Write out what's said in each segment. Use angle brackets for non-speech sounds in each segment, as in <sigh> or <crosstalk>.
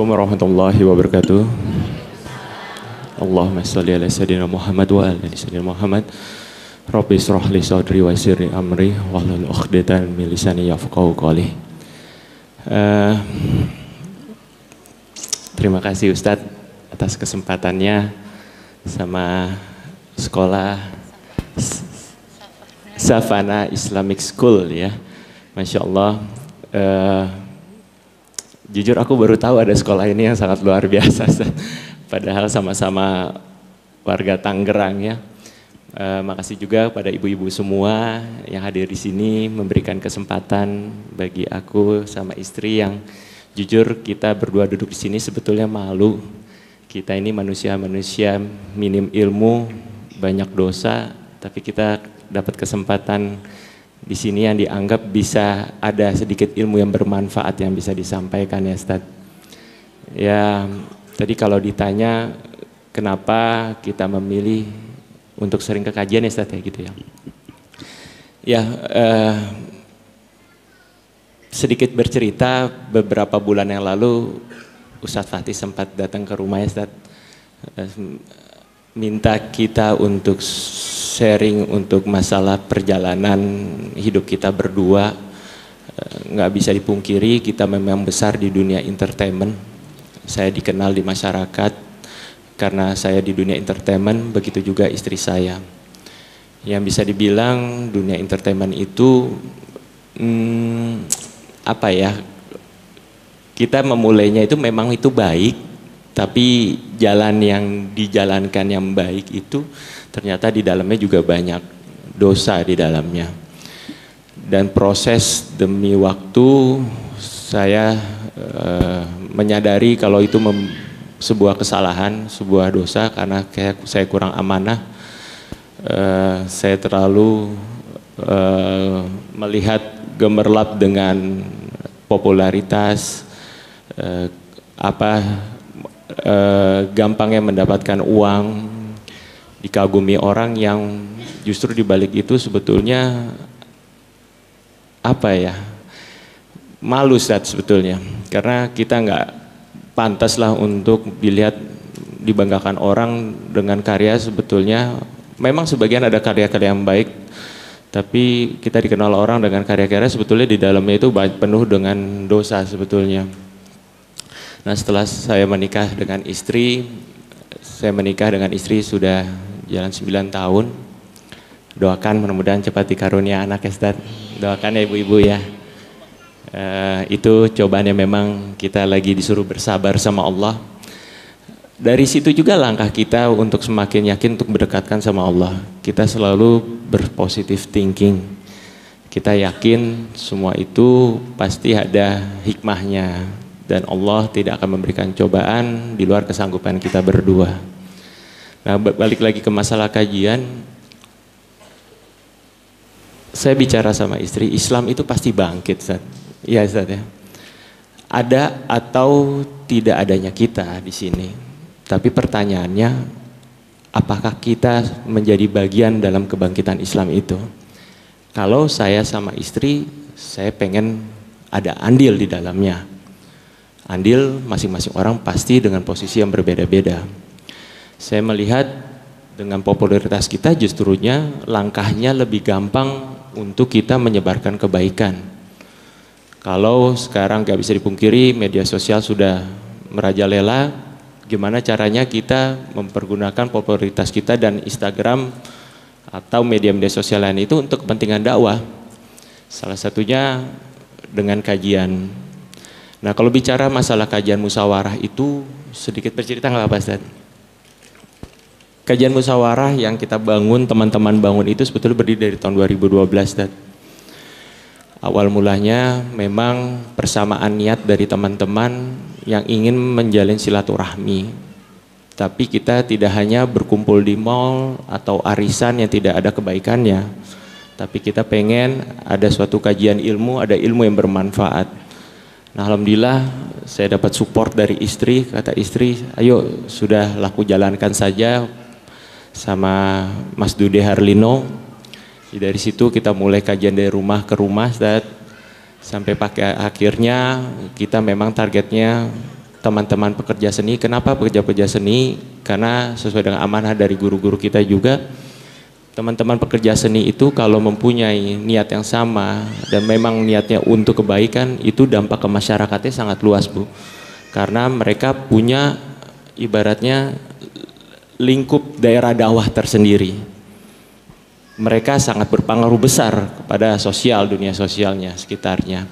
Assalamualaikum warahmatullahi wabarakatuh. Allahumma salli ala sayyidina Muhammad wa ala sayyidina Muhammad. Rabbi israh li sadri wa yassir li amri wahlul 'uqdatam min lisani yafqahu qawli. Uh, terima kasih Ustadz atas kesempatannya sama sekolah Savana Islamic School ya. Masya Allah. Uh, jujur aku baru tahu ada sekolah ini yang sangat luar biasa. Padahal sama-sama warga Tangerang ya. Uh, makasih juga pada ibu-ibu semua yang hadir di sini memberikan kesempatan bagi aku sama istri yang jujur kita berdua duduk di sini sebetulnya malu. Kita ini manusia-manusia minim ilmu, banyak dosa, tapi kita dapat kesempatan di sini yang dianggap bisa ada sedikit ilmu yang bermanfaat yang bisa disampaikan ya Ustaz. Ya, tadi kalau ditanya kenapa kita memilih untuk sering ke kajian ya Ustaz ya gitu ya. Ya, eh, sedikit bercerita beberapa bulan yang lalu Ustadz Fatih sempat datang ke rumah ya Ustaz. Eh, minta kita untuk sharing untuk masalah perjalanan hidup kita berdua. Eh, nggak bisa dipungkiri kita memang besar di dunia entertainment. Saya dikenal di masyarakat karena saya di dunia entertainment begitu juga istri saya. Yang bisa dibilang dunia entertainment itu hmm, apa ya kita memulainya itu memang itu baik tapi jalan yang dijalankan yang baik itu ternyata di dalamnya juga banyak dosa di dalamnya. Dan proses demi waktu saya uh, menyadari kalau itu sebuah kesalahan, sebuah dosa karena kayak saya kurang amanah. Uh, saya terlalu uh, melihat gemerlap dengan popularitas apa gampangnya mendapatkan uang dikagumi orang yang justru dibalik itu sebetulnya apa ya? Malu saat sebetulnya. Karena kita nggak pantas lah untuk dilihat dibanggakan orang dengan karya sebetulnya. Memang sebagian ada karya-karya yang baik tapi kita dikenal orang dengan karya-karya sebetulnya di dalamnya itu penuh dengan dosa sebetulnya. Nah setelah saya menikah dengan istri saya menikah dengan istri sudah jalan 9 tahun. Doakan mudah-mudahan cepat dikarunia anak ya Ustaz. Doakan ya ibu-ibu ya. Uh, itu cobaannya memang kita lagi disuruh bersabar sama Allah. Dari situ juga langkah kita untuk semakin yakin untuk berdekatkan sama Allah. Kita selalu berpositif thinking. Kita yakin semua itu pasti ada hikmahnya dan Allah tidak akan memberikan cobaan di luar kesanggupan kita berdua. Nah balik lagi ke masalah kajian, saya bicara sama istri, Islam itu pasti bangkit, Ustaz. Iya, Ustaz ya. Ada atau tidak adanya kita di sini. Tapi pertanyaannya, apakah kita menjadi bagian dalam kebangkitan Islam itu? Kalau saya sama istri, saya pengen ada andil di dalamnya. Andil masing-masing orang pasti dengan posisi yang berbeda-beda. Saya melihat dengan popularitas kita justrunya langkahnya lebih gampang untuk kita menyebarkan kebaikan. Kalau sekarang gak bisa dipungkiri media sosial sudah merajalela, gimana caranya kita mempergunakan popularitas kita dan Instagram atau media-media sosial lain itu untuk kepentingan dakwah. Salah satunya dengan kajian. Nah kalau bicara masalah kajian musyawarah itu sedikit bercerita nggak apa Ustaz? Kajian musyawarah yang kita bangun, teman-teman bangun itu sebetulnya berdiri dari tahun 2012 dan awal mulanya memang persamaan niat dari teman-teman yang ingin menjalin silaturahmi. Tapi kita tidak hanya berkumpul di mall atau arisan yang tidak ada kebaikannya. Tapi kita pengen ada suatu kajian ilmu, ada ilmu yang bermanfaat. Nah alhamdulillah saya dapat support dari istri, kata istri, ayo sudah laku jalankan saja sama Mas Dude Harlino. Dari situ kita mulai kajian dari rumah ke rumah, Ustaz. Sampai pakai akhirnya kita memang targetnya teman-teman pekerja seni. Kenapa pekerja-pekerja seni? Karena sesuai dengan amanah dari guru-guru kita juga, teman-teman pekerja seni itu kalau mempunyai niat yang sama dan memang niatnya untuk kebaikan, itu dampak ke masyarakatnya sangat luas, Bu. Karena mereka punya ibaratnya lingkup daerah dakwah tersendiri. Mereka sangat berpengaruh besar kepada sosial, dunia sosialnya, sekitarnya.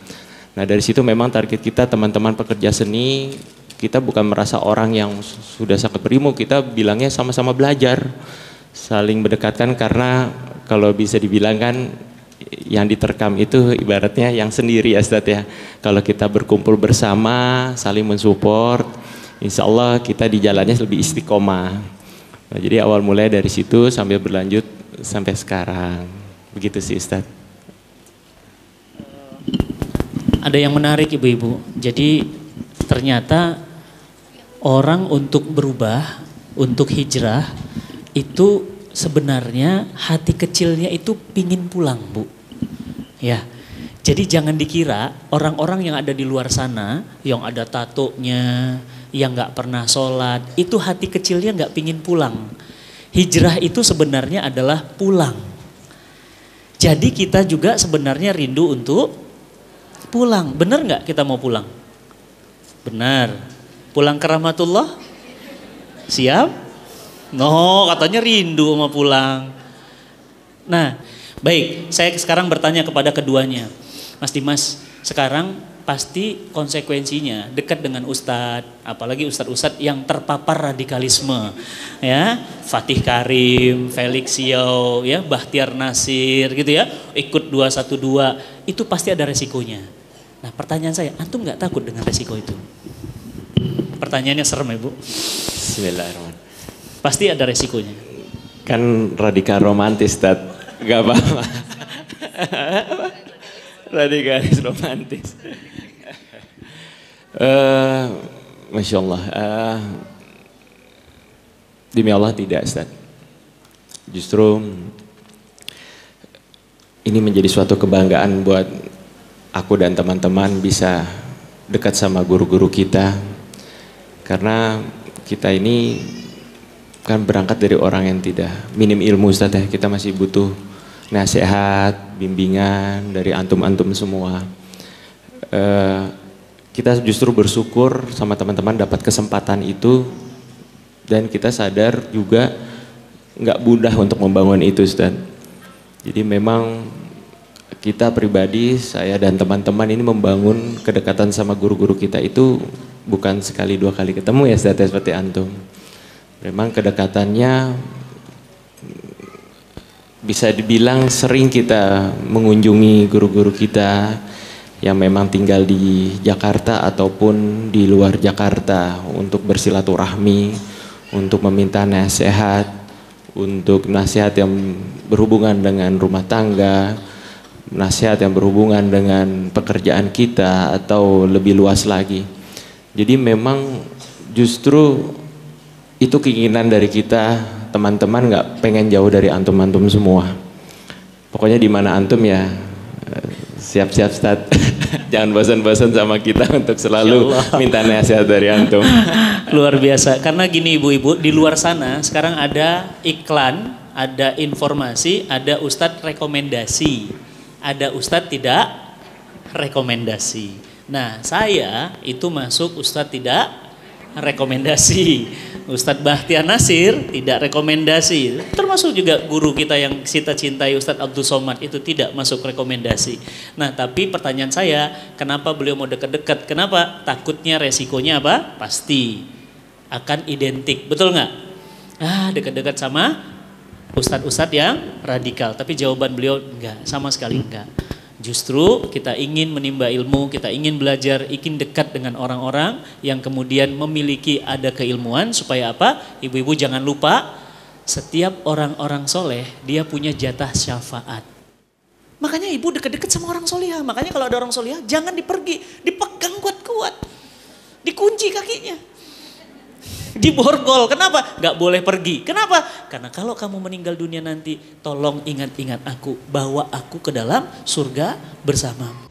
Nah dari situ memang target kita teman-teman pekerja seni kita bukan merasa orang yang sudah sangat berilmu, kita bilangnya sama-sama belajar, saling berdekatkan karena kalau bisa dibilang kan yang diterkam itu ibaratnya yang sendiri ya Ustaz ya. Kalau kita berkumpul bersama, saling mensupport, insya Allah kita di jalannya lebih istiqomah. Nah, jadi awal mulai dari situ sambil berlanjut sampai sekarang. Begitu sih Ustaz. Ada yang menarik ibu-ibu. Jadi ternyata orang untuk berubah, untuk hijrah itu sebenarnya hati kecilnya itu pingin pulang bu. Ya, jadi jangan dikira orang-orang yang ada di luar sana, yang ada tatonya, yang nggak pernah sholat, itu hati kecilnya nggak pingin pulang. Hijrah itu sebenarnya adalah pulang. Jadi kita juga sebenarnya rindu untuk pulang. Benar nggak kita mau pulang? Benar. Pulang ke rahmatullah? Siap? No, katanya rindu sama pulang. Nah, baik, saya sekarang bertanya kepada keduanya. Mas Dimas, sekarang pasti konsekuensinya dekat dengan ustadz, apalagi ustadz-ustadz yang terpapar radikalisme, ya Fatih Karim, Felix Yao, ya Bahtiar Nasir, gitu ya, ikut 212, itu pasti ada resikonya. Nah pertanyaan saya, antum nggak takut dengan resiko itu? Pertanyaannya serem ya Bu. Bismillahirrahmanirrahim. Pasti ada resikonya. Kan radikal romantis, Tat. Gak apa-apa. <laughs> Radikalis romantis. Uh, Masya Allah. Uh, demi Allah tidak, Ustaz. Justru ini menjadi suatu kebanggaan buat aku dan teman-teman bisa dekat sama guru-guru kita, karena kita ini kan berangkat dari orang yang tidak minim ilmu Ustaz ya. Kita masih butuh nasihat, bimbingan dari antum-antum semua. Uh, kita justru bersyukur sama teman-teman dapat kesempatan itu dan kita sadar juga nggak mudah untuk membangun itu Ustaz. Jadi memang kita pribadi, saya dan teman-teman ini membangun kedekatan sama guru-guru kita itu bukan sekali dua kali ketemu ya Ustaz seperti antum. Memang kedekatannya bisa dibilang sering kita mengunjungi guru-guru kita yang memang tinggal di Jakarta ataupun di luar Jakarta untuk bersilaturahmi, untuk meminta nasihat, untuk nasihat yang berhubungan dengan rumah tangga, nasihat yang berhubungan dengan pekerjaan kita atau lebih luas lagi. Jadi memang justru itu keinginan dari kita teman-teman nggak pengen jauh dari antum-antum semua. Pokoknya di mana antum ya siap-siap start. <laughs> Jangan bosan-bosan sama kita <laughs> untuk selalu minta nasihat dari antum. <laughs> Luar biasa. Karena gini ibu-ibu, di luar sana sekarang ada iklan, ada informasi, ada ustadz rekomendasi. Ada ustadz tidak rekomendasi. Nah saya itu masuk Ustadz tidak rekomendasi. Ustadz Bahtiar Nasir tidak rekomendasi. Termasuk juga guru kita yang kita cintai Ustadz Abdul Somad itu tidak masuk rekomendasi. Nah tapi pertanyaan saya, kenapa beliau mau dekat-dekat? Kenapa? Takutnya resikonya apa? Pasti akan identik. Betul nggak? Ah dekat-dekat sama Ustadz-Ustadz yang radikal. Tapi jawaban beliau enggak, sama sekali enggak. Justru kita ingin menimba ilmu, kita ingin belajar, ingin dekat dengan orang-orang yang kemudian memiliki ada keilmuan supaya apa? Ibu-ibu jangan lupa setiap orang-orang soleh dia punya jatah syafaat. Makanya ibu dekat-dekat sama orang soleh. Makanya kalau ada orang soleh jangan dipergi, dipegang kuat-kuat, dikunci kakinya <laughs> di borgol. Kenapa? Gak boleh pergi. Kenapa? Karena kalau kamu meninggal dunia nanti, tolong ingat-ingat aku, bawa aku ke dalam surga bersamamu.